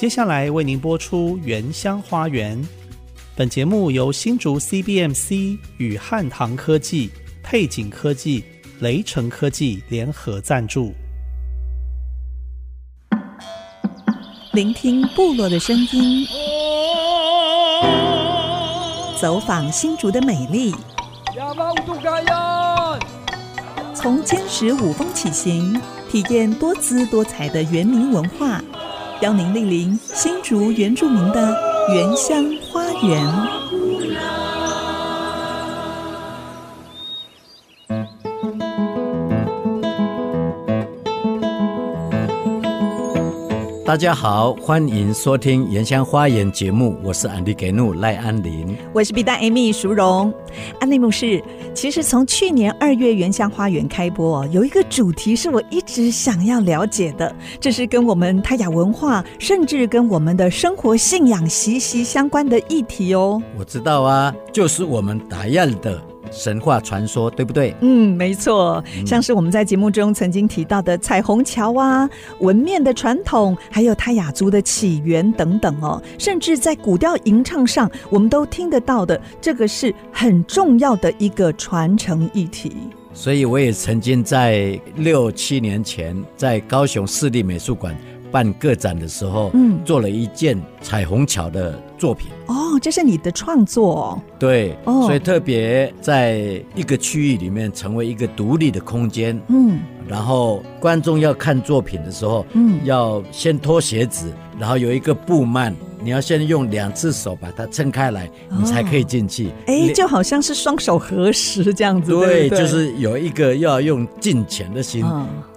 接下来为您播出《原乡花园》。本节目由新竹 CBMC 与汉唐科技、配景科技、雷城科技联合赞助。聆听部落的声音，走访新竹的美丽。从坚石五峰起行，体验多姿多彩的原民文化，邀您莅临新竹原住民的原乡花园。大家好，欢迎收听《原乡花园》节目，我是安迪给怒赖安林，我是比达 Amy 淑荣。安利牧师，其实从去年二月《原乡花园》开播，有一个主题是我一直想要了解的，这是跟我们泰雅文化，甚至跟我们的生活信仰息息相关的议题哦。我知道啊，就是我们泰雅的。神话传说对不对？嗯，没错。像是我们在节目中曾经提到的彩虹桥啊、纹面的传统，还有泰雅族的起源等等哦，甚至在古调吟唱上，我们都听得到的，这个是很重要的一个传承议题。所以我也曾经在六七年前在高雄市立美术馆。办个展的时候，嗯，做了一件彩虹桥的作品。哦，这是你的创作。对，哦，所以特别在一个区域里面成为一个独立的空间。嗯，然后观众要看作品的时候，嗯，要先脱鞋子，然后有一个布幔。你要先用两只手把它撑开来，你才可以进去。哎、哦，就好像是双手合十这样子。对，对对，就是有一个要用敬虔的心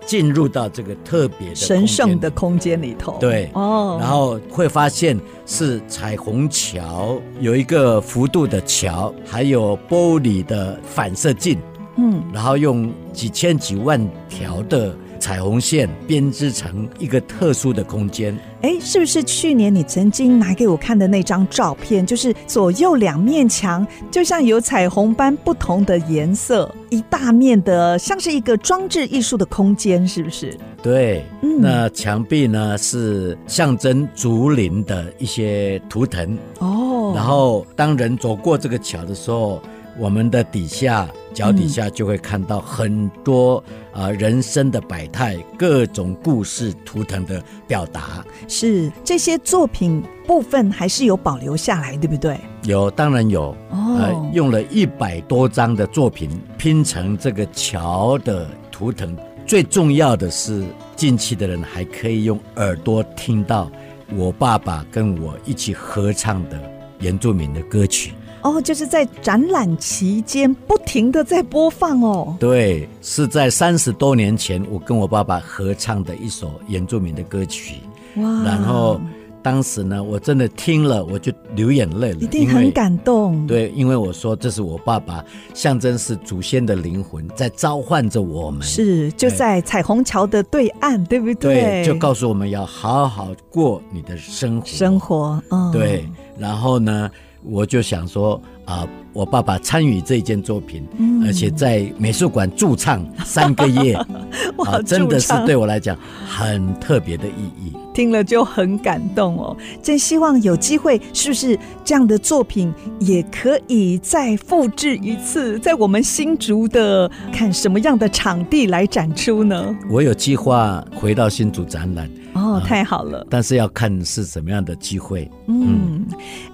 进入到这个特别的神圣的空间里头。对，哦，然后会发现是彩虹桥，有一个幅度的桥，还有玻璃的反射镜。嗯，然后用几千几万条的。彩虹线编织成一个特殊的空间，哎，是不是去年你曾经拿给我看的那张照片？就是左右两面墙，就像有彩虹般不同的颜色，一大面的，像是一个装置艺术的空间，是不是？对，嗯，那墙壁呢是象征竹林的一些图腾哦，然后当人走过这个桥的时候。我们的底下脚底下就会看到很多啊、人生的百态，各种故事图腾的表达。是这些作品部分还是有保留下来，对不对？有，当然有。哦，呃、用了一百多张的作品拼成这个桥的图腾。最重要的是，进去的人还可以用耳朵听到我爸爸跟我一起合唱的原住民的歌曲。哦，就是在展览期间不停的在播放哦。对，是在三十多年前，我跟我爸爸合唱的一首原住民的歌曲。哇！然后当时呢，我真的听了，我就流眼泪了，一定很感动。对，因为我说这是我爸爸，象征是祖先的灵魂在召唤着我们。是，就在彩虹桥的对岸，对不对？对，就告诉我们要好好过你的生活。生活，嗯，对。然后呢？我就想说啊、呃，我爸爸参与这件作品，嗯、而且在美术馆驻唱三个月，哇、呃，真的是对我来讲很特别的意义。听了就很感动哦，真希望有机会，是不是这样的作品也可以再复制一次，在我们新竹的看什么样的场地来展出呢？我有计划回到新竹展览。哦，太好了！但是要看是什么样的机会。嗯，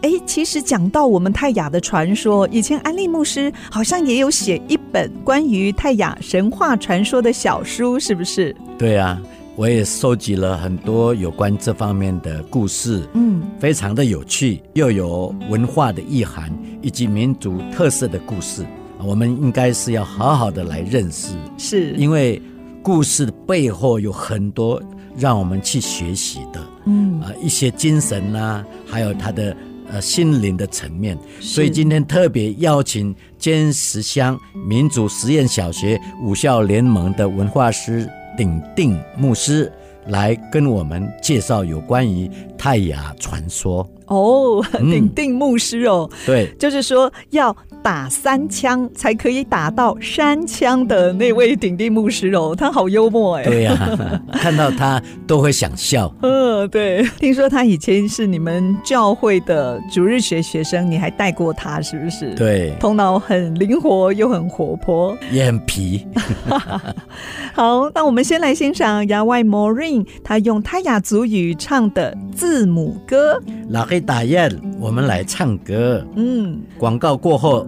哎、嗯，其实讲到我们泰雅的传说，以前安利牧师好像也有写一本关于泰雅神话传说的小书，是不是？对啊，我也收集了很多有关这方面的故事，嗯，非常的有趣，又有文化的意涵以及民族特色的故事，我们应该是要好好的来认识，是因为故事的背后有很多。让我们去学习的，嗯。啊、呃，一些精神呐、啊，还有他的呃心灵的层面。所以今天特别邀请尖石乡民族实验小学武校联盟的文化师鼎定牧师来跟我们介绍有关于泰雅传说。哦，鼎定牧师哦，对，就是说要打三枪才可以打到三枪的那位鼎地牧师哦，他好幽默哎。对呀、啊，看到他都会想笑。嗯，对。听说他以前是你们教会的主日学学生，你还带过他是不是？对。头脑很灵活又很活泼，也很皮。好，那我们先来欣赏牙外 Maureen 他用泰雅族语唱的字母歌。老黑打雁，我们来唱歌。嗯，广告过后，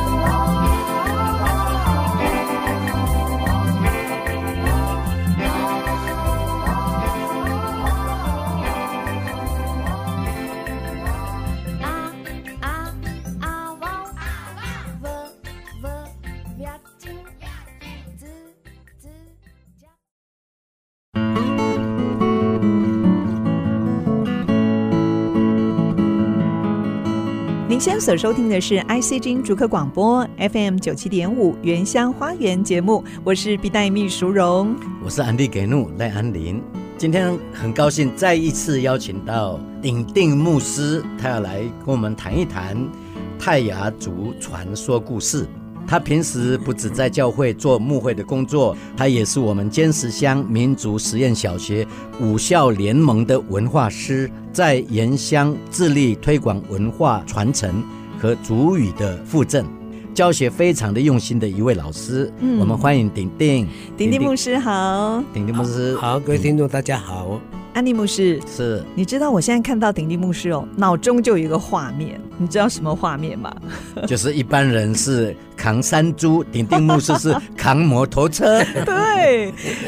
现在所收听的是 IC 金逐客广播 FM 九七点五原乡花园节目，我是毕代秘淑荣，我是安迪给怒赖安林。今天很高兴再一次邀请到鼎定牧师，他要来跟我们谈一谈泰雅族传说故事。他平时不止在教会做牧会的工作，他也是我们尖石乡民族实验小学五校联盟的文化师，在原乡致力推广文化传承和族语的附赠，教学非常的用心的一位老师。嗯，我们欢迎鼎鼎，鼎鼎牧师好，鼎鼎牧师好，各位听众大家好。安妮牧师是，你知道我现在看到鼎定牧师哦，脑中就有一个画面，你知道什么画面吗？就是一般人是扛山猪，鼎定牧师是扛摩托车。对，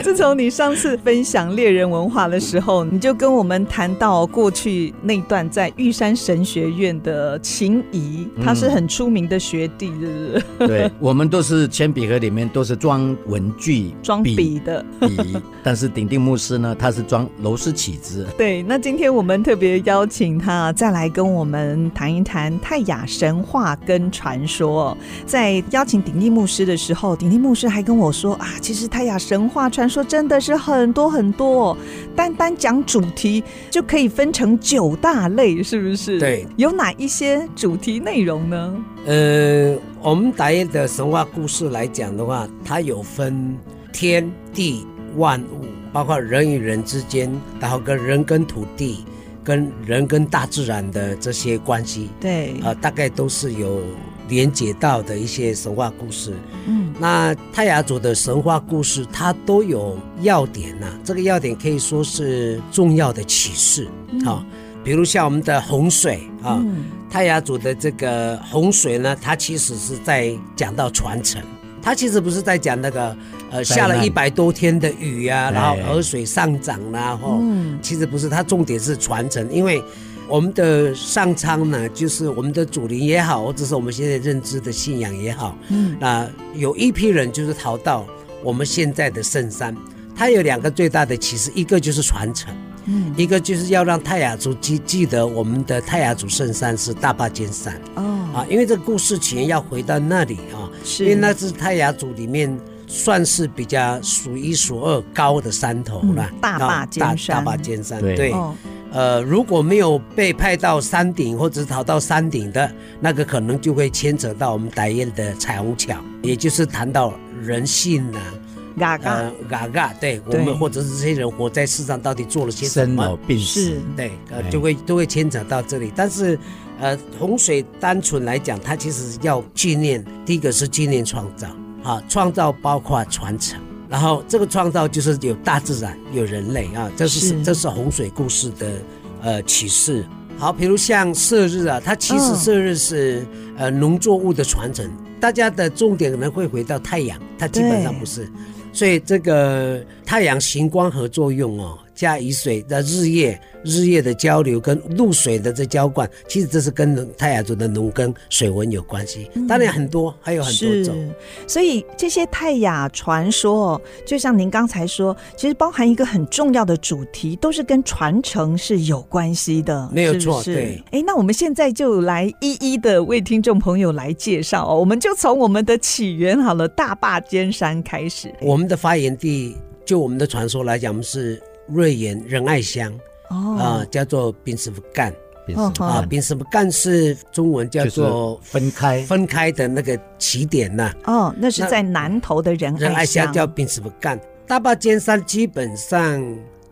自从你上次分享猎人文化的时候，你就跟我们谈到过去那段在玉山神学院的情谊，他是很出名的学弟，是不是？对，我们都是铅笔盒里面都是装文具、装笔的笔，但是鼎定牧师呢，他是装螺丝起子。对，那今天我们特别邀请他再来跟我们谈一谈泰雅神话跟传说。在邀请鼎定牧师的时候，鼎定牧师还跟我说啊，其实泰雅神话传说真的是很多很多，单单讲主题就可以分成九大类，是不是？对，有哪一些主题内容呢？呃，我们打印的神话故事来讲的话，它有分天地万物。包括人与人之间，然后跟人跟土地，跟人跟大自然的这些关系，对，呃，大概都是有连接到的一些神话故事。嗯，那泰雅族的神话故事，它都有要点呐、啊。这个要点可以说是重要的启示啊、嗯哦，比如像我们的洪水啊，嗯、泰雅族的这个洪水呢，它其实是在讲到传承。它其实不是在讲那个，呃，下了一百多天的雨啊，然后河水上涨啦，吼，其实不是，它重点是传承，因为我们的上苍呢，就是我们的祖灵也好，或者是我们现在认知的信仰也好，嗯，那有一批人就是逃到我们现在的圣山，它有两个最大的启示，一个就是传承。嗯，一个就是要让泰雅族记记得我们的泰雅族圣山是大霸尖山。哦。啊，因为这个故事起源要回到那里啊，是。因为那是泰雅族里面算是比较数一数二高的山头了，嗯，大霸尖山，大霸尖山对，对，呃，如果没有被派到山顶或者逃到山顶的那个，可能就会牵扯到我们傣燕的彩虹桥，也就是谈到人性呢。嘎嘎嘎嘎，对我们或者是这些人活在世上到底做了些什么？生老病死，对，呃，就会都会牵扯到这里。但是，呃，洪水单纯来讲，它其实要纪念，第一个是纪念创造，啊，创造包括传承，然后这个创造就是有大自然，有人类啊，这是，是这是洪水故事的呃启示。好，比如像射日啊，它其实射日是、哦、呃农作物的传承，大家的重点可能会回到太阳，它基本上不是。所以这个太阳行光合作用哦，加雨水的日夜日夜的交流，跟露水的这浇灌，其实这是跟泰雅族的农耕水文有关系。当然很多，还有很多种。所以这些泰雅传说，就像您刚才说，其实包含一个很重要的主题，都是跟传承是有关系的。没有错，是是对。哎，那我们现在就来一一的为听众朋友来介绍哦。我们就从我们的起源好了，大坝尖山开始。我们的发源地，就我们的传说来讲，我们是。瑞岩仁爱乡哦，啊、呃，叫做宾斯福干，啊，濒死不干是中文叫做分开分开的那个起点呐。哦，那是在南头的仁爱乡，仁爱乡叫濒死不干。大霸尖山基本上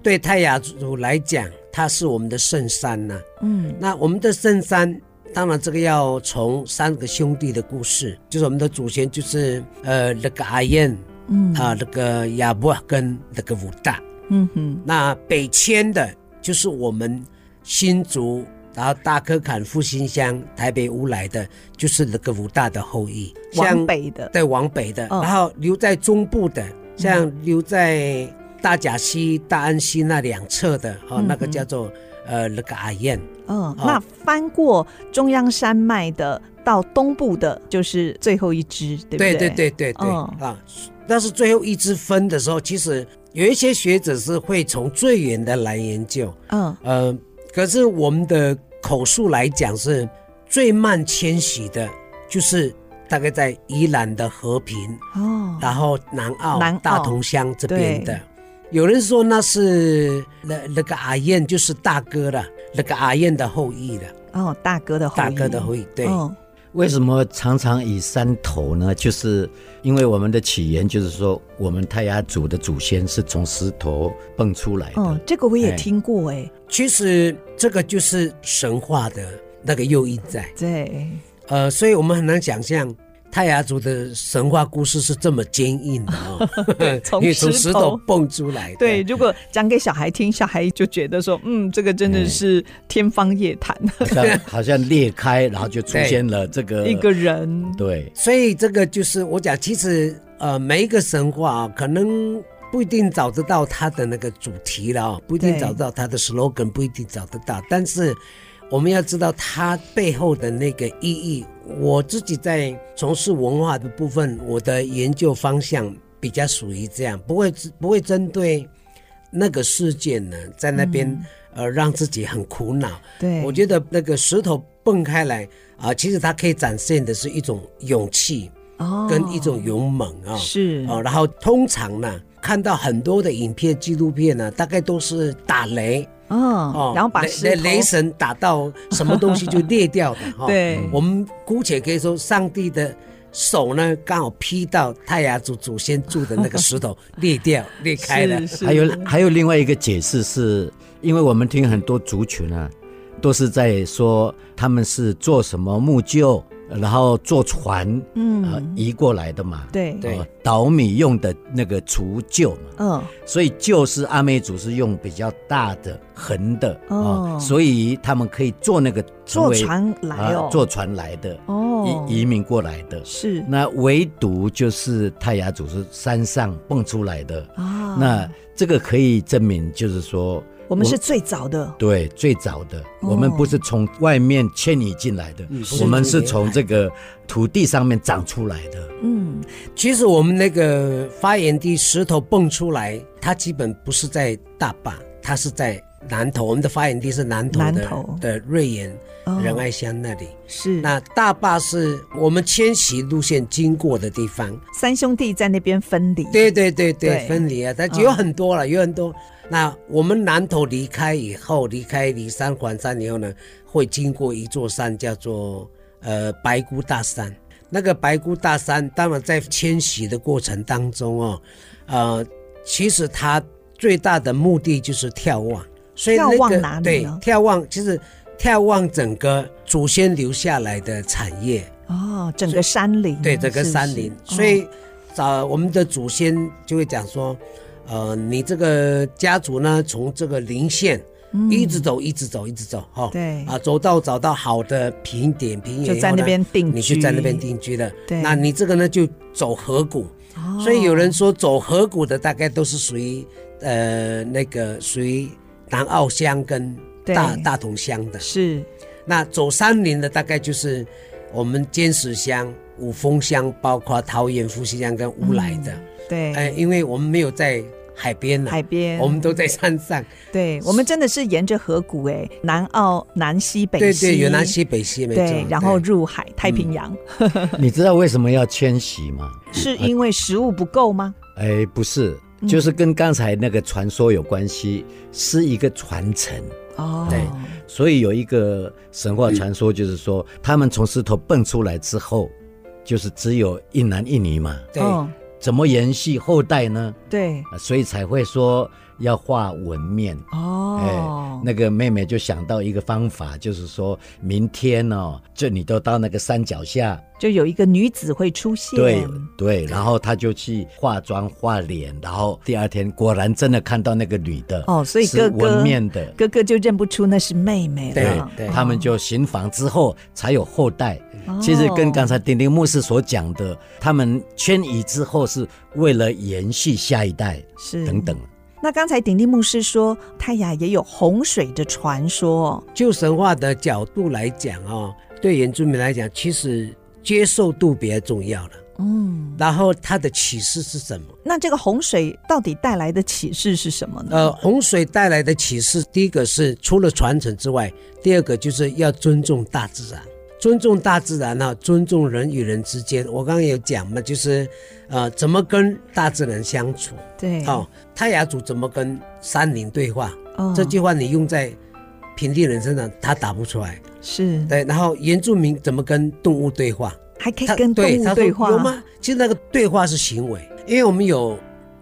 对泰雅族来讲，它是我们的圣山呐。嗯，那我们的圣山，当然这个要从三个兄弟的故事，就是我们的祖先，就是呃那个阿燕，嗯啊那个亚伯跟那个武大。嗯哼，那北迁的就是我们新竹，然后大科坎复兴乡台北乌来的，就是那个武大的后裔，往北的，对，往北的，哦、然后留在中部的，像留在大甲溪、大安溪那两侧的，哦，嗯、那个叫做呃那个阿燕。嗯、哦，那翻过中央山脉的到东部的，就是最后一支，对不对？对对对对对，哦、啊，但是最后一支分的时候，其实。有一些学者是会从最远的来研究，嗯，呃，可是我们的口述来讲是最慢迁徙的，就是大概在宜兰的和平哦，然后南澳、南澳大同乡这边的。有人说那是那那个阿燕就是大哥的，那个阿燕的后裔了哦，大哥的后裔，大哥的后裔，对。哦为什么常常以山头呢？就是因为我们的起源，就是说我们泰雅族的祖先是从石头蹦出来的。哦，这个我也听过哎。其实这个就是神话的那个诱因在。对。呃，所以我们很难想象。泰雅族的神话故事是这么坚硬的啊，从石，石头蹦出来的。对，如果讲给小孩听，小孩就觉得说，嗯，这个真的是天方夜谭，好像 好像裂开，然后就出现了这个一个人。对，所以这个就是我讲，其实呃，每一个神话啊，可能不一定找得到它的那个主题了，不一定找得到它的 slogan，不一定找得到，但是。我们要知道它背后的那个意义。我自己在从事文化的部分，我的研究方向比较属于这样，不会不会针对那个事件呢，在那边呃让自己很苦恼。对，我觉得那个石头蹦开来啊，其实它可以展现的是一种勇气哦，跟一种勇猛啊，是啊。然后通常呢，看到很多的影片纪录片呢，大概都是打雷。哦，然后把雷雷神打到什么东西就裂掉的 哈。对，我们姑且可以说，上帝的手呢，刚好劈到泰雅族祖先住的那个石头 裂掉裂开了。还有还有另外一个解释是，因为我们听很多族群啊，都是在说他们是做什么木臼。然后坐船，嗯、呃，移过来的嘛，对。对，捣米用的那个除臼嘛，嗯，所以臼是阿美族是用比较大的横的哦，所以他们可以坐那个坐船来哦，坐船来的哦，移移民过来的，是。那唯独就是泰雅族是山上蹦出来的。啊，那这个可以证明就是说。我们是最早的，对，最早的，哦、我们不是从外面迁移进来的，嗯、我们是从这个土地上面长出来的。嗯，其实我们那个发源地石头蹦出来，它基本不是在大坝，它是在南头。我们的发源地是南头的南投的瑞岩仁爱乡那里。是，那大坝是我们迁徙路线经过的地方。三兄弟在那边分离。对对对对，对分离啊，它有很多了，哦、有很多。那我们南投离开以后，离开离山环山以后呢，会经过一座山，叫做呃白姑大山。那个白姑大山，当然在迁徙的过程当中哦，呃，其实它最大的目的就是眺望。所以那个眺望哪里？对，眺望其实眺望整个祖先留下来的产业哦，整个山林。对，整个山林。是是所以找、哦、我们的祖先就会讲说。呃，你这个家族呢，从这个林县一直走，一直走，一直走，哈，对，啊，走到找到好的平点平原，就在那边定居，你就在那边定居了。对，那你这个呢，就走河谷，所以有人说走河谷的大概都是属于呃那个属于南澳乡跟大大同乡的。是。那走山林的大概就是我们尖石乡、五峰乡，包括桃园富溪乡跟乌来的。嗯、对。哎、呃，因为我们没有在。海边海边，我们都在山上。对，我们真的是沿着河谷，哎，南澳南西北西，对对，有南西北西，没错。然后入海太平洋。你知道为什么要迁徙吗？是因为食物不够吗？哎，不是，就是跟刚才那个传说有关系，是一个传承。哦，对，所以有一个神话传说，就是说他们从石头蹦出来之后，就是只有一男一女嘛。对。怎么延续后代呢？对，所以才会说要画纹面哦。哎，那个妹妹就想到一个方法，就是说明天哦，就你都到那个山脚下，就有一个女子会出现。对对，然后她就去化妆画脸，然后第二天果然真的看到那个女的哦，所以哥哥纹面的哥哥就认不出那是妹妹了。对对，他们就行房之后才有后代。其实跟刚才丁丁牧师所讲的，他们迁移之后是为了延续下一代，是等等。那刚才鼎立牧师说，泰雅也有洪水的传说。就神话的角度来讲啊，对原住民来讲，其实接受度比较重要了。嗯，然后它的启示是什么？那这个洪水到底带来的启示是什么呢？呃，洪水带来的启示，第一个是除了传承之外，第二个就是要尊重大自然。尊重大自然啊，尊重人与人之间。我刚刚有讲嘛，就是，呃，怎么跟大自然相处？对，哦，泰雅族怎么跟山林对话？哦，这句话你用在平地人身上，他答不出来。是对，然后原住民怎么跟动物对话？还可以跟动物对话？有吗？其实那个对话是行为，因为我们有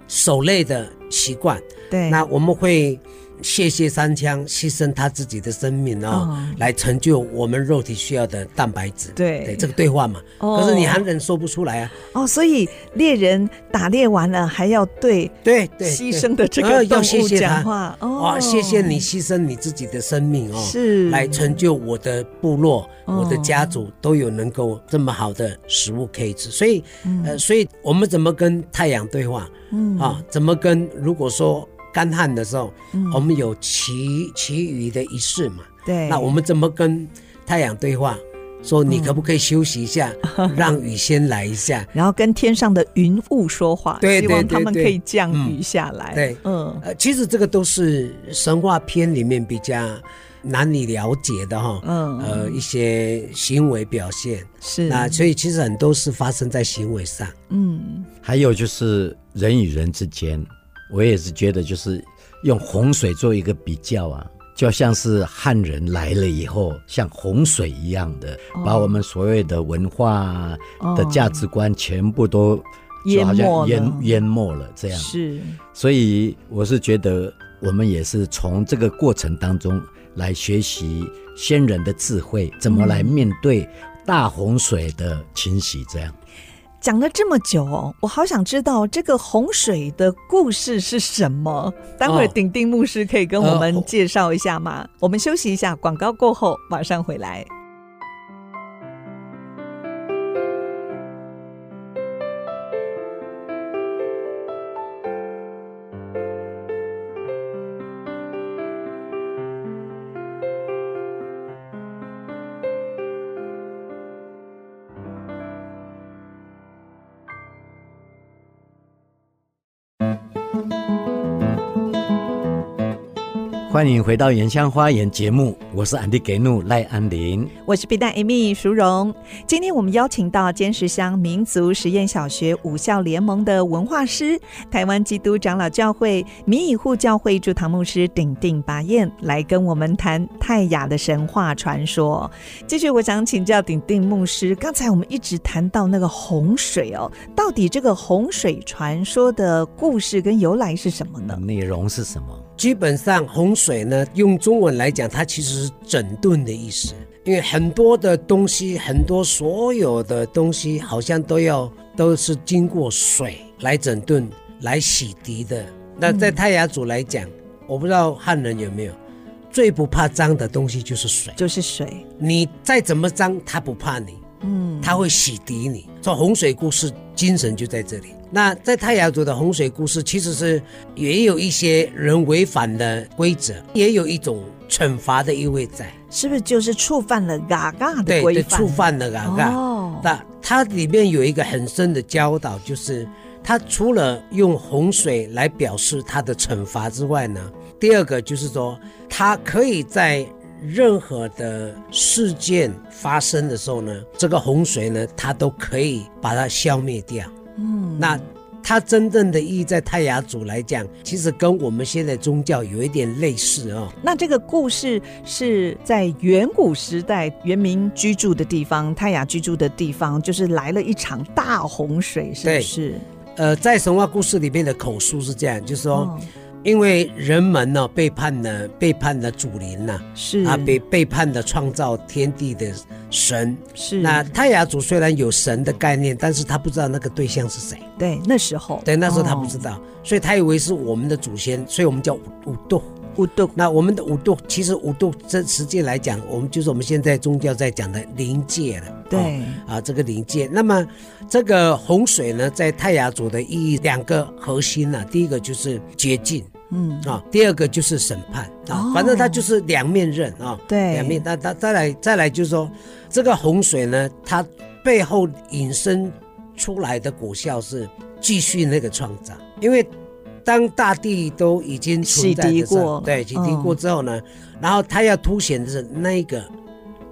狩猎的习惯。对，那我们会。谢谢三枪牺牲他自己的生命哦，哦来成就我们肉体需要的蛋白质。对，对，这个对话嘛。哦、可是你汉人说不出来啊。哦，所以猎人打猎完了还要对对对牺牲的这个动物讲话。哦，哦，谢谢你牺牲你自己的生命哦，是来成就我的部落、哦、我的家族都有能够这么好的食物可以吃。所以，嗯、呃，所以我们怎么跟太阳对话？嗯啊，怎么跟如果说。干旱的时候，嗯、我们有祈祈雨的仪式嘛？对。那我们怎么跟太阳对话？说你可不可以休息一下，嗯、让雨先来一下，然后跟天上的云雾说话，对，对，对，对，希望他们可以降雨下来。嗯、对，嗯，呃，其实这个都是神话片里面比较难以了解的哈。嗯，呃，一些行为表现是那，所以其实很多是发生在行为上。嗯，还有就是人与人之间。我也是觉得，就是用洪水做一个比较啊，就像是汉人来了以后，像洪水一样的，把我们所谓的文化的价值观全部都就好像淹淹没了这样。是，所以我是觉得，我们也是从这个过程当中来学习先人的智慧，怎么来面对大洪水的侵袭这样。讲了这么久哦，我好想知道这个洪水的故事是什么。待会儿鼎鼎牧师可以跟我们介绍一下吗？哦、我们休息一下，广告过后马上回来。欢迎回到《原乡花园》节目，我是安迪给怒赖安林，我是 B 站 Amy 淑荣。今天我们邀请到尖石乡民族实验小学五校联盟的文化师、台湾基督长老教会民以护教会驻堂牧师鼎鼎拔彦来跟我们谈泰雅的神话传说。继续，我想请教鼎鼎牧师，刚才我们一直谈到那个洪水哦，到底这个洪水传说的故事跟由来是什么呢？内容是什么？基本上洪水呢，用中文来讲，它其实是整顿的意思。因为很多的东西，很多所有的东西，好像都要都是经过水来整顿、来洗涤的。那在泰雅族来讲，我不知道汉人有没有，最不怕脏的东西就是水，就是水。你再怎么脏，它不怕你，嗯，它会洗涤你。说洪水故事精神就在这里。那在泰雅族的洪水故事，其实是也有一些人违反的规则，也有一种惩罚的意味在。是不是就是触犯了嘎嘎的规范？对，触犯了嘎嘎。哦，那它里面有一个很深的教导，就是它除了用洪水来表示它的惩罚之外呢，第二个就是说，它可以在任何的事件发生的时候呢，这个洪水呢，它都可以把它消灭掉。嗯，那它真正的意义在泰雅族来讲，其实跟我们现在宗教有一点类似哦。那这个故事是在远古时代原民居住的地方，泰雅居住的地方，就是来了一场大洪水，是不是？呃，在神话故事里面的口述是这样，就是说。哦因为人们呢背叛了背叛了祖灵呐，是。啊，背背叛了创造天地的神，是。那泰雅族虽然有神的概念，但是他不知道那个对象是谁。对，那时候，对，那时候他不知道，哦、所以他以为是我们的祖先，所以我们叫五度五度。那我们的五度，其实五度这实际来讲，我们就是我们现在宗教在讲的灵界了。对、哦、啊，这个灵界。那么这个洪水呢，在泰雅族的意义两个核心呢、啊，第一个就是洁净，嗯啊，第二个就是审判啊，哦、反正它就是两面刃啊，对，两面。那那再来再来就是说，这个洪水呢，它背后引申出来的果效是继续那个创造，因为当大地都已经洗涤过，对，洗涤过之后呢，嗯、然后它要凸显的是那一个。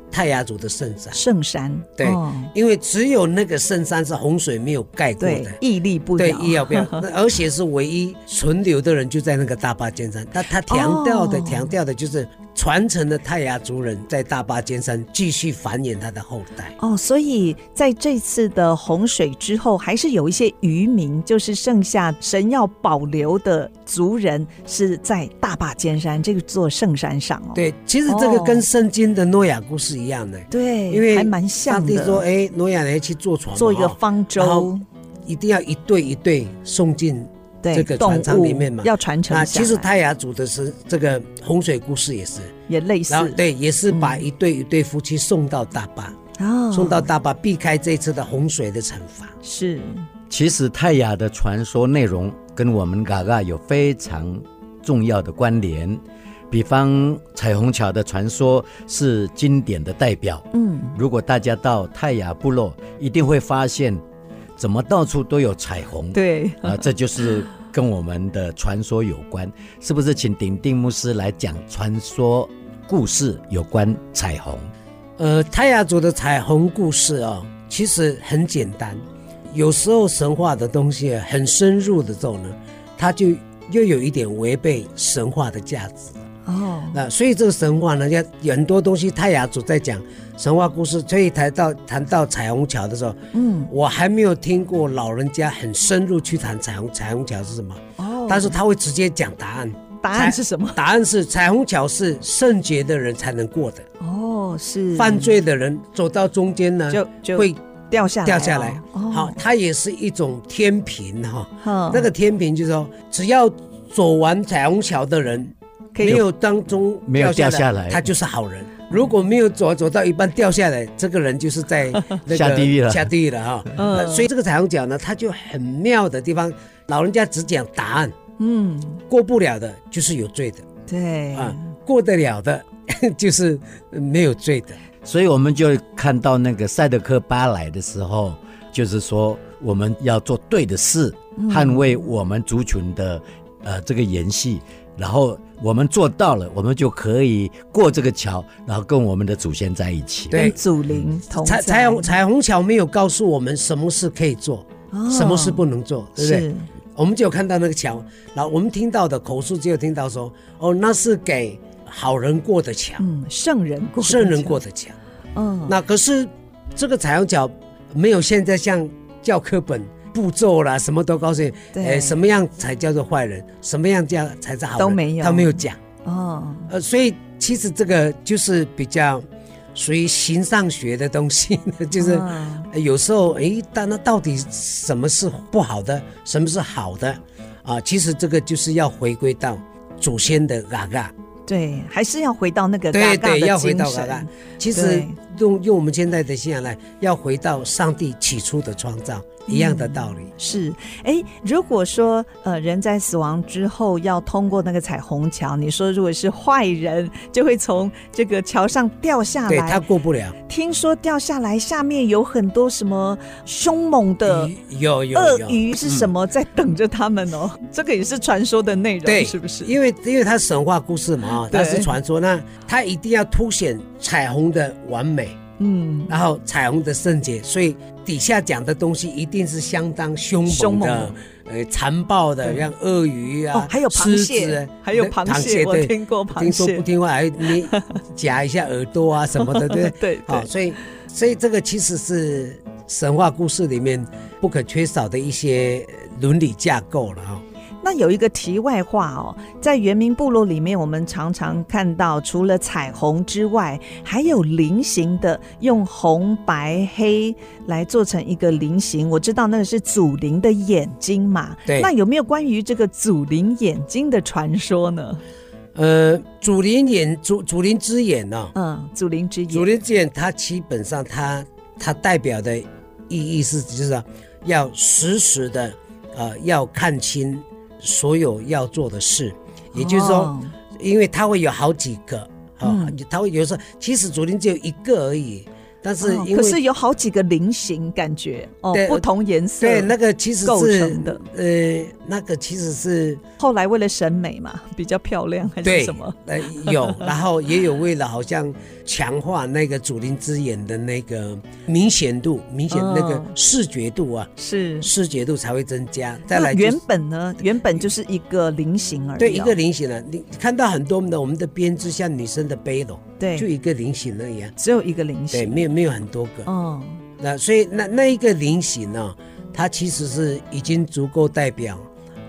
泰雅族的圣山，圣山，对，哦、因为只有那个圣山是洪水没有盖过的，屹立不倒，对，屹立不摇，而且是唯一存留的人就在那个大巴尖山，他他强调的强调、哦、的就是。传承的泰雅族人在大霸尖山继续繁衍他的后代哦，所以在这次的洪水之后，还是有一些渔民，就是剩下神要保留的族人，是在大霸尖山这个座圣山上哦。对，其实这个跟圣经的诺亚故事一样的，对，因为还蛮像的。上帝说：“哎，诺亚你去坐船，做一个方舟，一定要一对一对送进。”这个船舱里面嘛，要传承。那其实泰雅族的是这个洪水故事也是，也类似。对，也是把一对一对夫妻送到大霸，哦，送到大霸避开这次的洪水的惩罚。是，其实泰雅的传说内容跟我们嘎嘎有非常重要的关联。比方彩虹桥的传说是经典的代表。嗯，如果大家到泰雅部落，一定会发现。怎么到处都有彩虹？对啊，这就是跟我们的传说有关，是不是？请鼎定牧师来讲传说故事有关彩虹。呃，泰雅族的彩虹故事啊、哦，其实很简单。有时候神话的东西很深入的时候呢，它就又有一点违背神话的价值。哦，那所以这个神话呢，要有很多东西泰雅族在讲神话故事，所以谈到谈到彩虹桥的时候，嗯，我还没有听过老人家很深入去谈彩虹彩虹桥是什么。哦，但是他会直接讲答案。答案是什么？答案是彩虹桥是圣洁的人才能过的。哦，是犯罪的人走到中间呢，就就会掉下来掉下来。哦，好，它也是一种天平哈。哦，那个天平就是说，只要走完彩虹桥的人。没有当中没有掉下来，他就是好人。如果没有走走到一半掉下来，这个人就是在那个下地狱了，下地狱了哈。嗯，所以这个彩虹桥呢，它就很妙的地方，老人家只讲答案，嗯，过不了的就是有罪的，对啊，过得了的 就是没有罪的。所以我们就看到那个赛德克巴来的时候，就是说我们要做对的事，捍卫我们族群的呃这个延续。然后我们做到了，我们就可以过这个桥，然后跟我们的祖先在一起。对，祖灵同。彩彩虹彩虹桥没有告诉我们什么事可以做，哦、什么事不能做，对不对？是我们只有看到那个桥，然后我们听到的口述只有听到说，哦，那是给好人过的桥，嗯，圣人过圣人过的桥。嗯，那可是这个彩虹桥没有现在像教科本。步骤啦，什么都告诉你。对，哎，什么样才叫做坏人？什么样叫才是好人？都没有，他没有讲。哦，呃，所以其实这个就是比较属于形上学的东西，就是有时候，哎，但那到底什么是不好的，什么是好的啊？其实这个就是要回归到祖先的嘎嘎。对，还是要回到那个。对对，要回到嘎嘎。其实用用我们现在的信仰来，要回到上帝起初的创造。一样的道理。嗯、是，哎，如果说呃人在死亡之后要通过那个彩虹桥，你说如果是坏人，就会从这个桥上掉下来，对，他过不了。听说掉下来下面有很多什么凶猛的有有鳄鱼是什么在等着他们哦？嗯、这个也是传说的内容，对，是不是？因为因为它神话故事嘛，它是传说，那它一定要凸显彩虹的完美。嗯，然后彩虹的圣洁，所以底下讲的东西一定是相当凶猛的，呃，残暴的，像鳄鱼啊，还有螃蟹，还有螃蟹，我听过螃蟹，听说不听话还你夹一下耳朵啊什么的，对不对？好，所以所以这个其实是神话故事里面不可缺少的一些伦理架构了啊。那有一个题外话哦，在原民部落里面，我们常常看到，除了彩虹之外，还有菱形的，用红、白、黑来做成一个菱形。我知道那个是祖灵的眼睛嘛。对。那有没有关于这个祖灵眼睛的传说呢？呃，祖灵眼，祖祖灵之眼呢？嗯，祖灵之眼。祖灵之眼，它基本上它它代表的意义是，就是说要实时的，呃，要看清。所有要做的事，也就是说，哦、因为它会有好几个，啊、嗯，它会有时候其实昨天只有一个而已。但是因为、哦，可是有好几个菱形，感觉哦，不同颜色，对，那个其实是构成的，呃，那个其实是后来为了审美嘛，比较漂亮还是什么？呃，有，然后也有为了好像强化那个祖灵之眼的那个明显度，明显那个视觉度啊，是视觉度才会增加。再来、就是，原本呢，原本就是一个菱形而已，对，一个菱形的，你看到很多的我们的编织，像女生的背篓。对，就一个菱形而已啊，只有一个菱形，对，没有没有很多个。哦，那所以那那一个菱形呢，它其实是已经足够代表，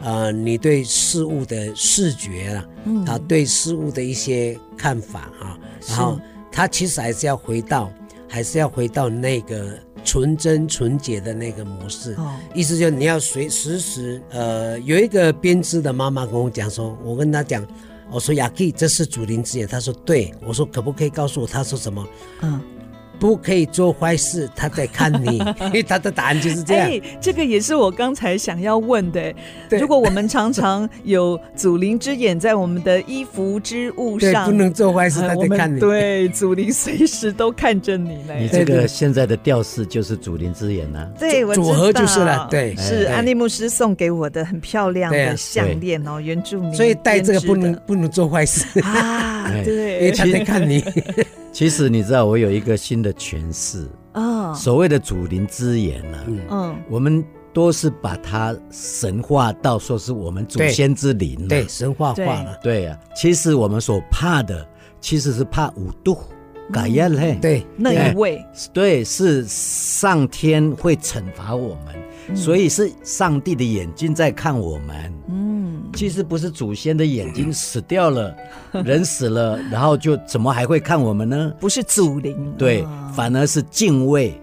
呃，你对事物的视觉了，嗯，啊，对事物的一些看法啊，然后它其实还是要回到，还是要回到那个纯真纯洁的那个模式。哦，意思就是你要随时时，呃，有一个编织的妈妈跟我讲说，我跟她讲。我说雅 K，这是主灵之眼。他说对，我说可不可以告诉我？他说什么？嗯。不可以做坏事，他在看你，因为他的答案就是这样。欸、这个也是我刚才想要问的。对，如果我们常常有祖灵之眼在我们的衣服之物上，对，不能做坏事，他在看你。对，祖灵随时都看着你呢。你这个现在的吊饰就是祖灵之眼呢？对，我组合就是了。对，是安利牧师送给我的很漂亮的项链哦，原住民。所以戴这个不能不能做坏事啊。对，因为他在看你。其实你知道，我有一个新的诠释啊。所谓的祖灵之言呢，嗯，我们都是把它神化到说是我们祖先之灵，对，神化化了。对啊，其实我们所怕的，其实是怕五毒改业嘞。对，那一位，对，是上天会惩罚我们，所以是上帝的眼睛在看我们。嗯。其实不是祖先的眼睛死掉了，人死了，然后就怎么还会看我们呢？不是祖灵，对，反而是敬畏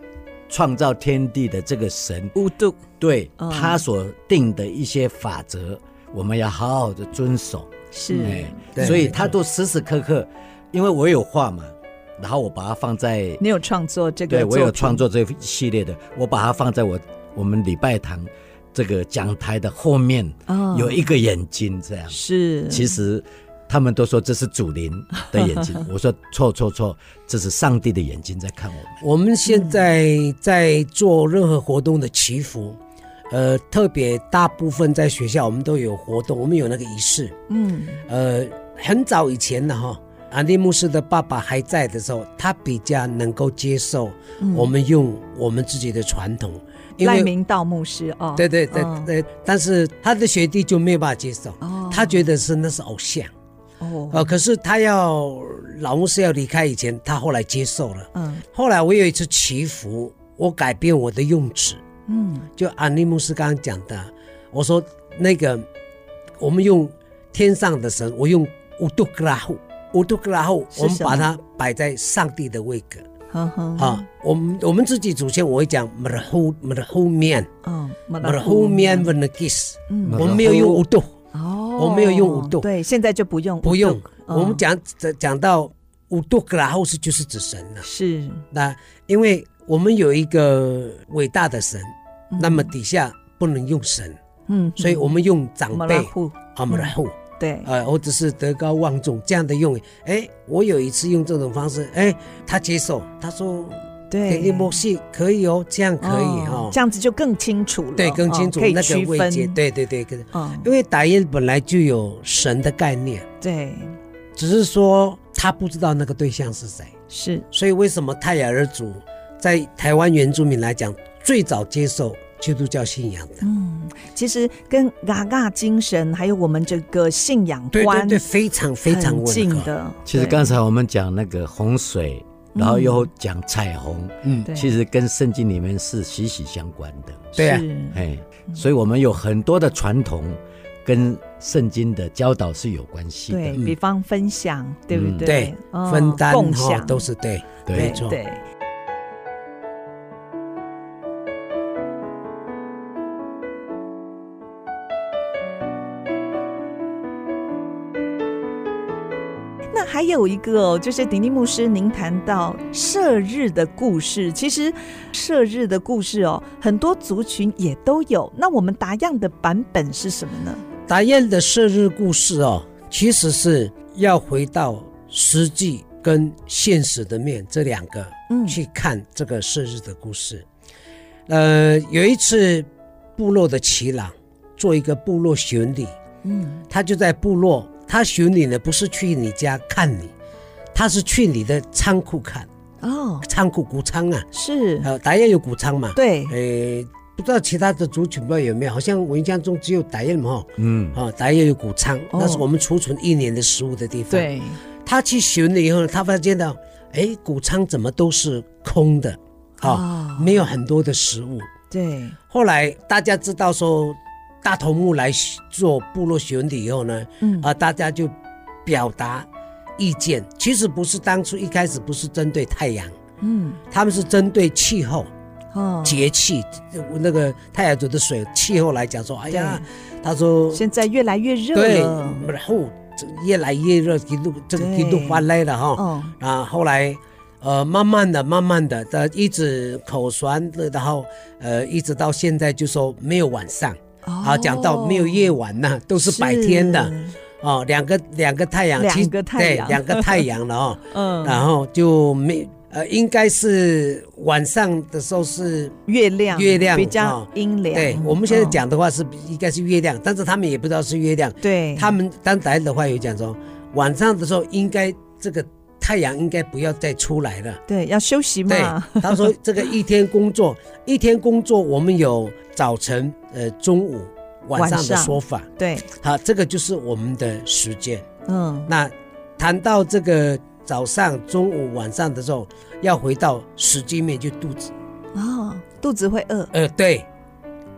创造天地的这个神。五度，对他所定的一些法则，我们要好好的遵守。是，所以他都时时刻刻，因为我有画嘛，然后我把它放在，你有创作这个，对我有创作这一系列的，我把它放在我我们礼拜堂。这个讲台的后面有一个眼睛，这样、哦、是。其实他们都说这是祖灵的眼睛，我说错错错，这是上帝的眼睛在看我们。我们现在在做任何活动的祈福，呃，特别大部分在学校我们都有活动，我们有那个仪式。嗯，呃，很早以前的哈，安利牧师的爸爸还在的时候，他比较能够接受我们用我们自己的传统。赖明道牧师哦，对对对对，哦、但是他的学弟就没有办法接受，哦、他觉得是那是偶像，哦，呃，可是他要老牧师要离开以前，他后来接受了，嗯，后来我有一次祈福，我改变我的用词，嗯，就安利牧师刚刚讲的，我说那个我们用天上的神，我用乌杜格拉户，乌杜格拉户，我们把它摆在上帝的位格。啊，我们我们自己祖先我会讲马的后马的后面，嗯，马的后面问的 kiss，我们没有用五度，哦，我没有用五度，对，现在就不用不用，我们讲讲到五度格拉后是就是指神了，是，那因为我们有一个伟大的神，那么底下不能用神，嗯，所以我们用长辈。户阿姆拉户，对，呃，或者是德高望重这样的用语。哎，我有一次用这种方式，哎，他接受，他说。对，给你默契可以哦，这样可以哦，这样子就更清楚了。对，更清楚那个位阶。对对对，哦，因为打印本来就有神的概念，对，只是说他不知道那个对象是谁，是，所以为什么泰雅尔族在台湾原住民来讲最早接受基督教信仰的？嗯，其实跟嘎嘎精神还有我们这个信仰观对对对，非常非常近的。其实刚才我们讲那个洪水。然后又讲彩虹，嗯，其实跟圣经里面是息息相关的，对啊，哎，所以我们有很多的传统跟圣经的教导是有关系的，对，比方分享，对不对？对，分担共享都是对，没错。还有一个哦，就是鼎立牧师，您谈到射日的故事，其实射日的故事哦，很多族群也都有。那我们达样的版本是什么呢？达样的射日故事哦，其实是要回到实际跟现实的面这两个，嗯，去看这个射日的故事。呃，有一次部落的耆老做一个部落巡礼，嗯，他就在部落。他巡你呢，不是去你家看你，他是去你的仓库看哦，仓库谷仓啊，是。呃，达燕有谷仓嘛？对，诶，不知道其他的族群不知道有没有，好像我印象中只有达燕嘛，嗯，啊，达燕有谷仓，那是我们储存一年的食物的地方。对，他去巡了以后，他发现到，哎，谷仓怎么都是空的，啊，没有很多的食物。对，后来大家知道说。大头目来做部落巡礼以后呢，嗯。啊，大家就表达意见。其实不是当初一开始不是针对太阳，嗯，他们是针对气候，哦，节气，那个太阳族的水气候来讲说，哎呀，他说现在越来越热了，对，然后越来越热，一路这个一路发来了哈，哦，啊，后来呃，慢慢的、慢慢的，他一直口传，然后呃，一直到现在就说没有晚上。好，讲到没有夜晚呐，都是白天的，哦，两个两个太阳，两个太阳，对，两个太阳了哦，嗯，然后就没呃，应该是晚上的时候是月亮，月亮比较阴凉。对，我们现在讲的话是应该是月亮，但是他们也不知道是月亮。对，他们当来的话有讲说，晚上的时候应该这个。太阳应该不要再出来了，对，要休息嘛。对，他说这个一天工作，一天工作，我们有早晨、呃中午、晚上的说法。对，好，这个就是我们的时间。嗯，那谈到这个早上、中午、晚上的时候，要回到实际面，就肚子。哦，肚子会饿。呃，对，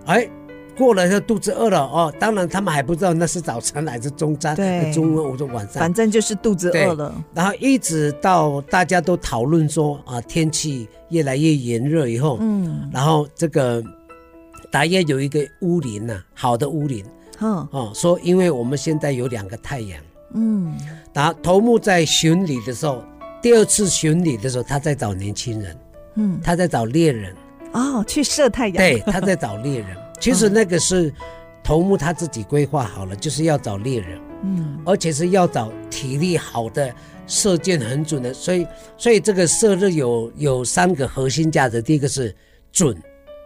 哎。过了就肚子饿了哦，当然他们还不知道那是早餐还是中餐，对，中午或者晚上，反正就是肚子饿了。然后一直到大家都讨论说啊，天气越来越炎热以后，嗯，然后这个大约有一个巫灵呐，好的巫灵，嗯，哦，说因为我们现在有两个太阳，嗯，然后头目在巡礼的时候，第二次巡礼的时候，他在找年轻人，嗯，他在找猎人，哦，去射太阳，对，他在找猎人。其实那个是头目他自己规划好了，就是要找猎人，嗯，而且是要找体力好的、射箭很准的。所以，所以这个射日有有三个核心价值，第一个是准，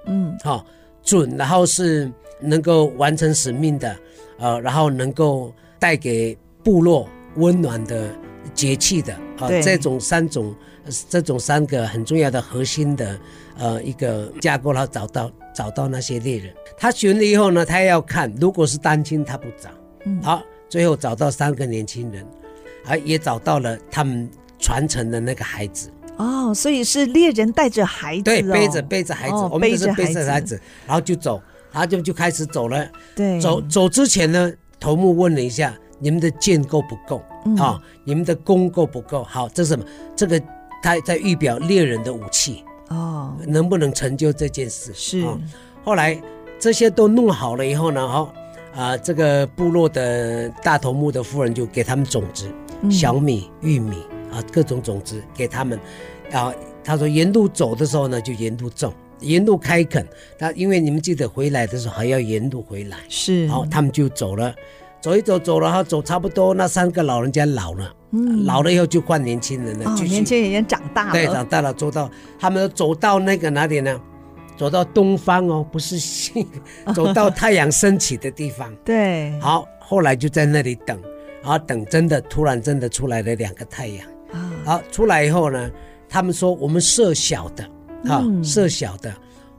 嗯，好准，然后是能够完成使命的，呃，然后能够带给部落温暖的节气的，啊，这种三种，这种三个很重要的核心的，呃，一个架构，然后找到。找到那些猎人，他选了以后呢，他要看，如果是单亲，他不找。嗯，好，最后找到三个年轻人，啊，也找到了他们传承的那个孩子。哦，所以是猎人带着孩子，哦，对，背着背着孩子，哦，我们就是背着孩子，然后就走，他就就开始走了。对，走走之前呢，头目问了一下，你们的箭够不够？啊，嗯哦，你们的弓够不够？好，这是什么？这个他在预表猎人的武器。哦，能不能成就这件事？是，后来这些都弄好了以后呢，哈啊，这个部落的大头目的夫人就给他们种子，小米、玉米啊，各种种子给他们。啊，他说沿路走的时候呢，就沿路种，沿路开垦。他因为你们记得回来的时候还要沿路回来，是，好，他们就走了，走一走，走了哈，走差不多，那三个老人家老了，嗯，老了以后就换年轻人了，哦，年轻人已经长大了，对，长大了，走到他们走到那个哪里呢？走到东方哦，不是西，走到太阳升起的地方，对，好，后来就在那里等，然后等真的突然真的出来了两个太阳。好，出来以后呢，他们说我们射小的，啊，射小的。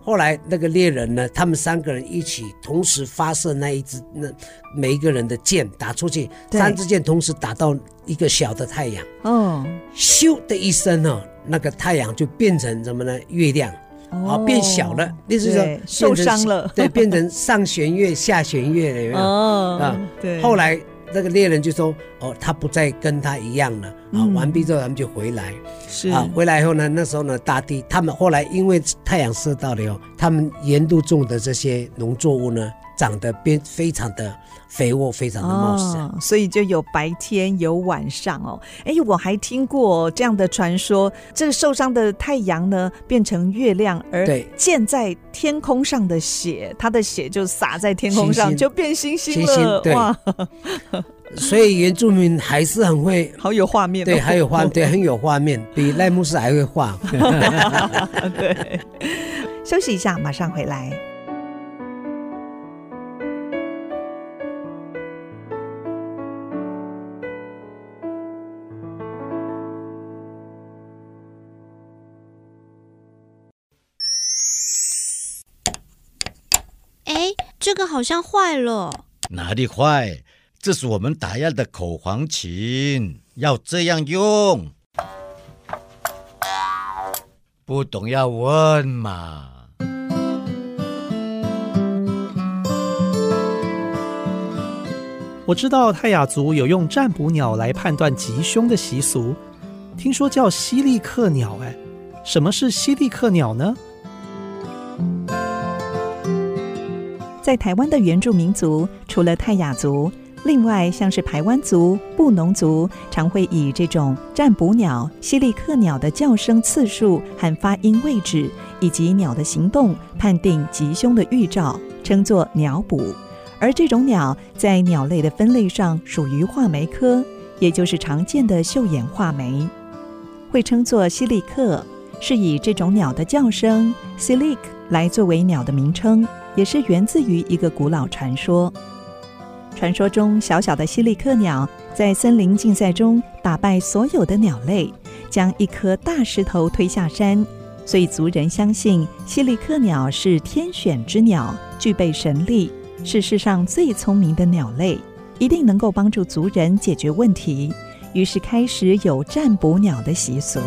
后来那个猎人呢，他们三个人一起同时发射那一支，那每一个人的箭打出去，三支箭同时打到一个小的太阳。哦，咻的一声哦，那个太阳就变成什么呢？月亮，哦，变小了，意思是说受伤了，对，变成上弦月、下弦月了，有没有？哦，啊，对，后来。那个猎人就说：“哦，他不再跟他一样了。嗯、啊，完毕之后，他们就回来。是啊，回来以后呢，那时候呢，大地他们后来因为太阳射到了以后，他们沿路种的这些农作物呢，长得变非常的肥沃，非常的茂盛，哦，所以就有白天有晚上哦。哎，我还听过这样的传说，这个受伤的太阳呢，变成月亮，而溅在天空上的血，它的血就洒在天空上，星星就变星星了。对哇！所以原住民还是很会，好有画面，对，还有画，对，很有画面，比赖牧师还会画。对，休息一下，马上回来。这个好像坏了，哪里坏？这是我们打药的口簧琴，要这样用。不懂要问嘛。我知道泰雅族有用占卜鸟来判断吉凶的习俗，听说叫西利克鸟。哎，什么是西利克鸟呢？在台湾的原住民族，除了泰雅族，另外像是排湾族、布农族，常会以这种占卜鸟、西利克鸟的叫声次数和发音位置，以及鸟的行动，判定吉凶的预兆，称作鸟卜。而这种鸟在鸟类的分类上属于画眉科，也就是常见的绣眼画眉，会称作西利克，是以这种鸟的叫声 “silik” 来作为鸟的名称。也是源自于一个古老传说。传说中，小小的西利克鸟在森林竞赛中打败所有的鸟类，将一颗大石头推下山。所以族人相信西利克鸟是天选之鸟，具备神力，是世上最聪明的鸟类，一定能够帮助族人解决问题。于是开始有占卜鸟的习俗。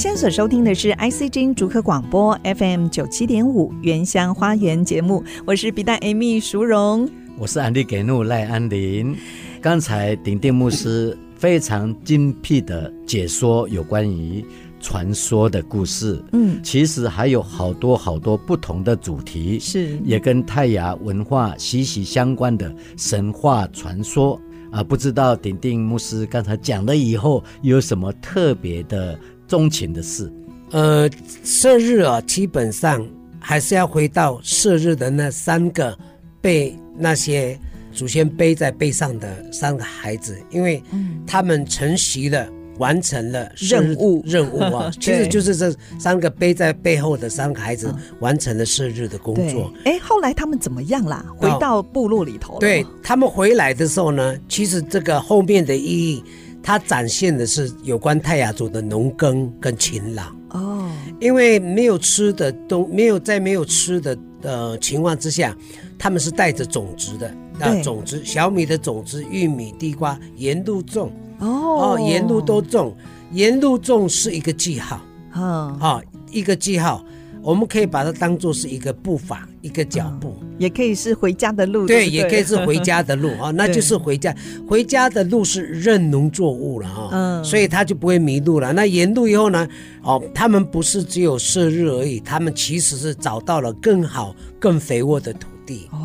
现在所收听的是 ICG 逐客广播 FM 九七点五原乡花园节目，我是比大 Amy 淑荣，我是安迪给怒赖安林。刚才鼎定牧师非常精辟的解说有关于传说的故事，嗯，其实还有好多好多不同的主题，是也跟泰雅文化息息相关的神话传说啊。不知道鼎定牧师刚才讲了以后有什么特别的？钟情的事，呃，射日啊，基本上还是要回到射日的那三个被那些祖先背在背上的三个孩子，因为他们承袭了、完成了任务任务啊，其实就是这三个背在背后的三个孩子完成了射日的工作。哎，后来他们怎么样啦？回到部落里头？对，他们回来的时候呢，其实这个后面的意义。它展现的是有关泰雅族的农耕跟勤劳。哦，因为没有吃的东，没有在没有吃的呃情况之下，他们是带着种子的，那，种子小米的种子、玉米、地瓜沿路种。哦，哦，沿路都种，沿路种是一个记号，哦，哦，一个记号。我们可以把它当做是一个步伐，一个脚步，嗯，也可以是回家的路。对，对也可以是回家的路 啊，那就是回家。回家的路是认农作物了啊，嗯，所以他就不会迷路了。那沿路以后呢，哦，他们不是只有射日而已，他们其实是找到了更好、更肥沃的土地。地。哦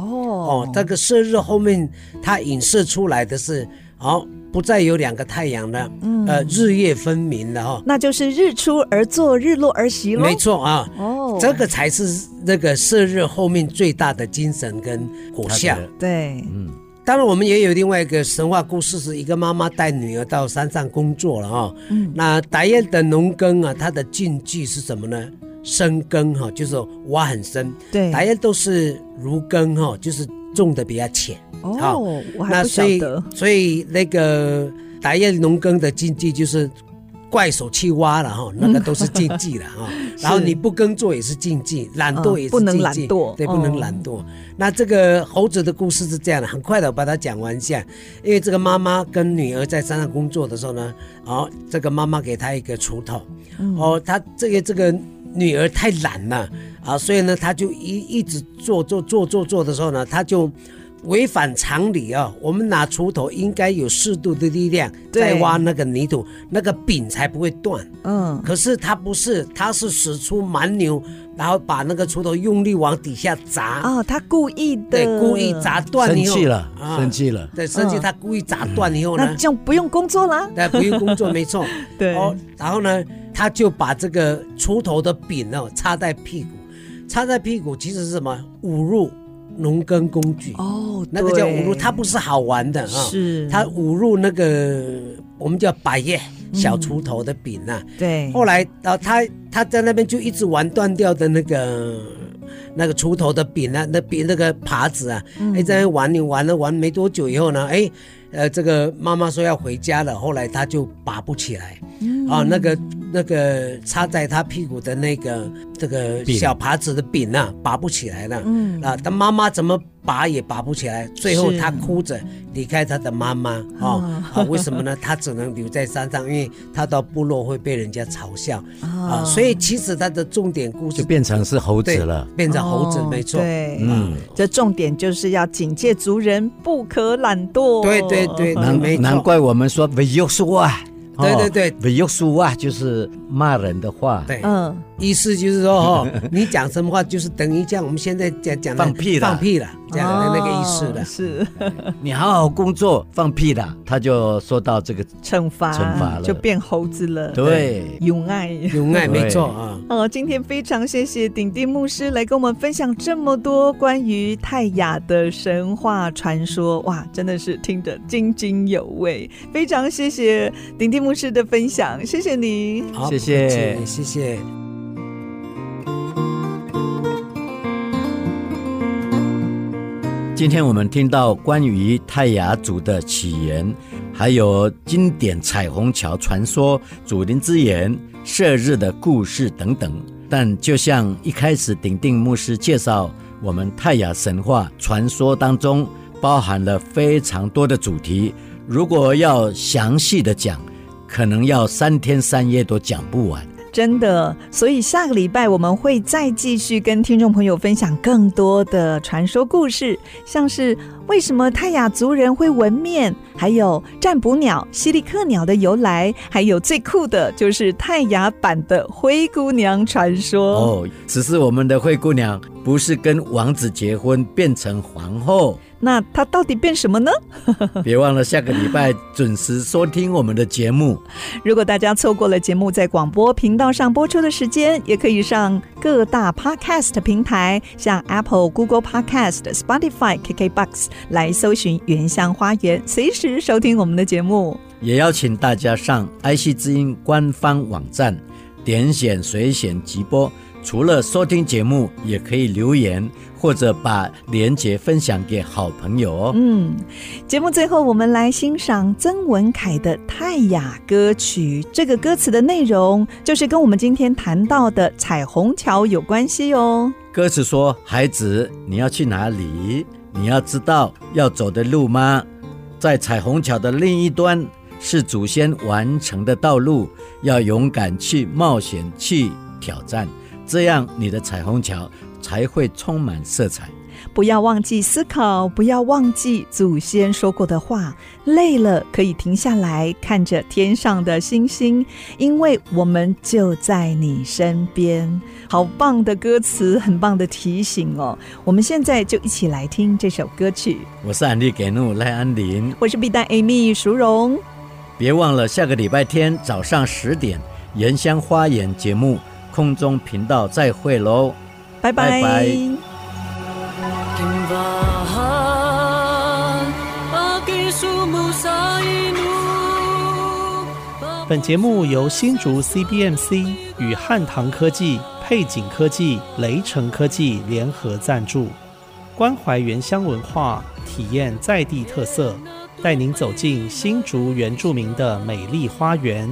哦，这个射日后面它影射出来的是哦，不再有两个太阳了，嗯、呃，日月分明了哈、哦，那就是日出而作，日落而息喽。没错啊，哦，这个才是那个射日后面最大的精神跟果效。对，嗯。当然，我们也有另外一个神话故事，是一个妈妈带女儿到山上工作了哈。嗯。那达耶的农耕啊，它的禁忌是什么呢？深耕哈，就是挖很深。对。达耶都是如耕哈，就是种的比较浅。哦，我还不晓得。那所以，所以那个打叶农耕的禁忌就是。怪手去挖了哈，那个都是禁忌了哈。然后你不耕作也是禁忌，懒惰也是禁忌，不能懒惰，对，不能懒惰。那这个猴子的故事是这样的，很快的我把它讲完一下。因为这个妈妈跟女儿在山上工作的时候呢，哦，这个妈妈给她一个锄头，哦，她这个这个女儿太懒了啊，所以呢，他就一一直做做做做做的时候呢，他就。违反常理啊！我们拿锄头应该有适度的力量，在挖那个泥土，那个柄才不会断。嗯，可是他不是，他是使出蛮牛，然后把那个锄头用力往底下砸。哦，他故意的，对，故意砸断以后。生气了，生气了。对，生气，他故意砸断以后呢？那这样不用工作了。对，不用工作，没错。对。哦，然后呢，他就把这个锄头的柄哦插在屁股，插在屁股其实是什么？侮辱。农耕工具。哦，那个叫五入，它不是好玩的啊，是它五入那个我们叫百叶小锄头的柄啊。对，后来啊，他他在那边就一直玩断掉的那个那个锄头的柄啊，那柄那个耙子啊，哎，在那玩，你玩了玩没多久以后呢，哎，呃，这个妈妈说要回家了，后来他就拔不起来，啊，那个。那个插在他屁股的那个这个小耙子的柄啊，拔不起来了。嗯啊，他妈妈怎么拔也拔不起来，最后他哭着离开他的妈妈啊啊！为什么呢？他只能留在山上，因为他到部落会被人家嘲笑啊。所以其实他的重点故事就变成是猴子了，变成猴子没错。对，嗯，这重点就是要警戒族人不可懒惰。对对对，难难怪我们说没有说啊。对对对，不要说啊，就是骂人的话。对，嗯，意思就是说，哦，你讲什么话，就是等于像我们现在讲讲放屁了，放屁了，这样的那个意思了。是，你好好工作，放屁了，他就说到这个惩罚，惩罚了，就变猴子了。对，永爱，永爱，没错啊。哦，今天非常谢谢鼎鼎牧师来跟我们分享这么多关于泰雅的神话传说，哇，真的是听得津津有味。非常谢谢鼎鼎牧师的分享，谢谢你，好，谢谢，谢谢。今天我们听到关于泰雅族的起源，还有经典彩虹桥传说、祖灵之眼、射日的故事等等。但就像一开始鼎鼎牧师介绍，我们泰雅神话传说当中包含了非常多的主题，如果要详细的讲。可能要三天三夜都讲不完，真的。所以下个礼拜我们会再继续跟听众朋友分享更多的传说故事，像是为什么泰雅族人会纹面，还有占卜鸟、西里克鸟的由来，还有最酷的就是泰雅版的灰姑娘传说。哦，只是我们的灰姑娘不是跟王子结婚变成皇后。那它到底变什么呢？别忘了下个礼拜准时收听我们的节目。如果大家错过了节目在广播频道上播出的时间，也可以上各大 Podcast 平台，像 Apple、Google Podcast、Spotify、KKBox 来搜寻“原乡花园”，随时收听我们的节目。也邀请大家上 IC 之音官方网站，点选随选直播。除了收听节目，也可以留言。或者把链接分享给好朋友哦。嗯，节目最后我们来欣赏曾文凯的泰雅歌曲。这个歌词的内容就是跟我们今天谈到的彩虹桥有关系哦。歌词说：“孩子，你要去哪里？你要知道要走的路吗？在彩虹桥的另一端是祖先完成的道路，要勇敢去冒险去挑战，这样你的彩虹桥。”才会充满色彩。不要忘记思考，不要忘记祖先说过的话。累了可以停下来，看着天上的星星，因为我们就在你身边。好棒的歌词，很棒的提醒哦！我们现在就一起来听这首歌曲。我是安利给怒赖安林，我是 B 站 Amy 淑荣。别忘了下个礼拜天早上十点，原乡花园节目空中频道再会喽，拜拜。拜拜。本节目由新竹 CBMC 与汉唐科技、配景科技、雷城科技联合赞助，关怀原乡文化，体验在地特色，带您走进新竹原住民的美丽花园。